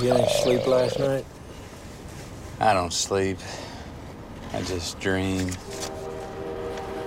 Get any sleep last night? I don't sleep. I just dream.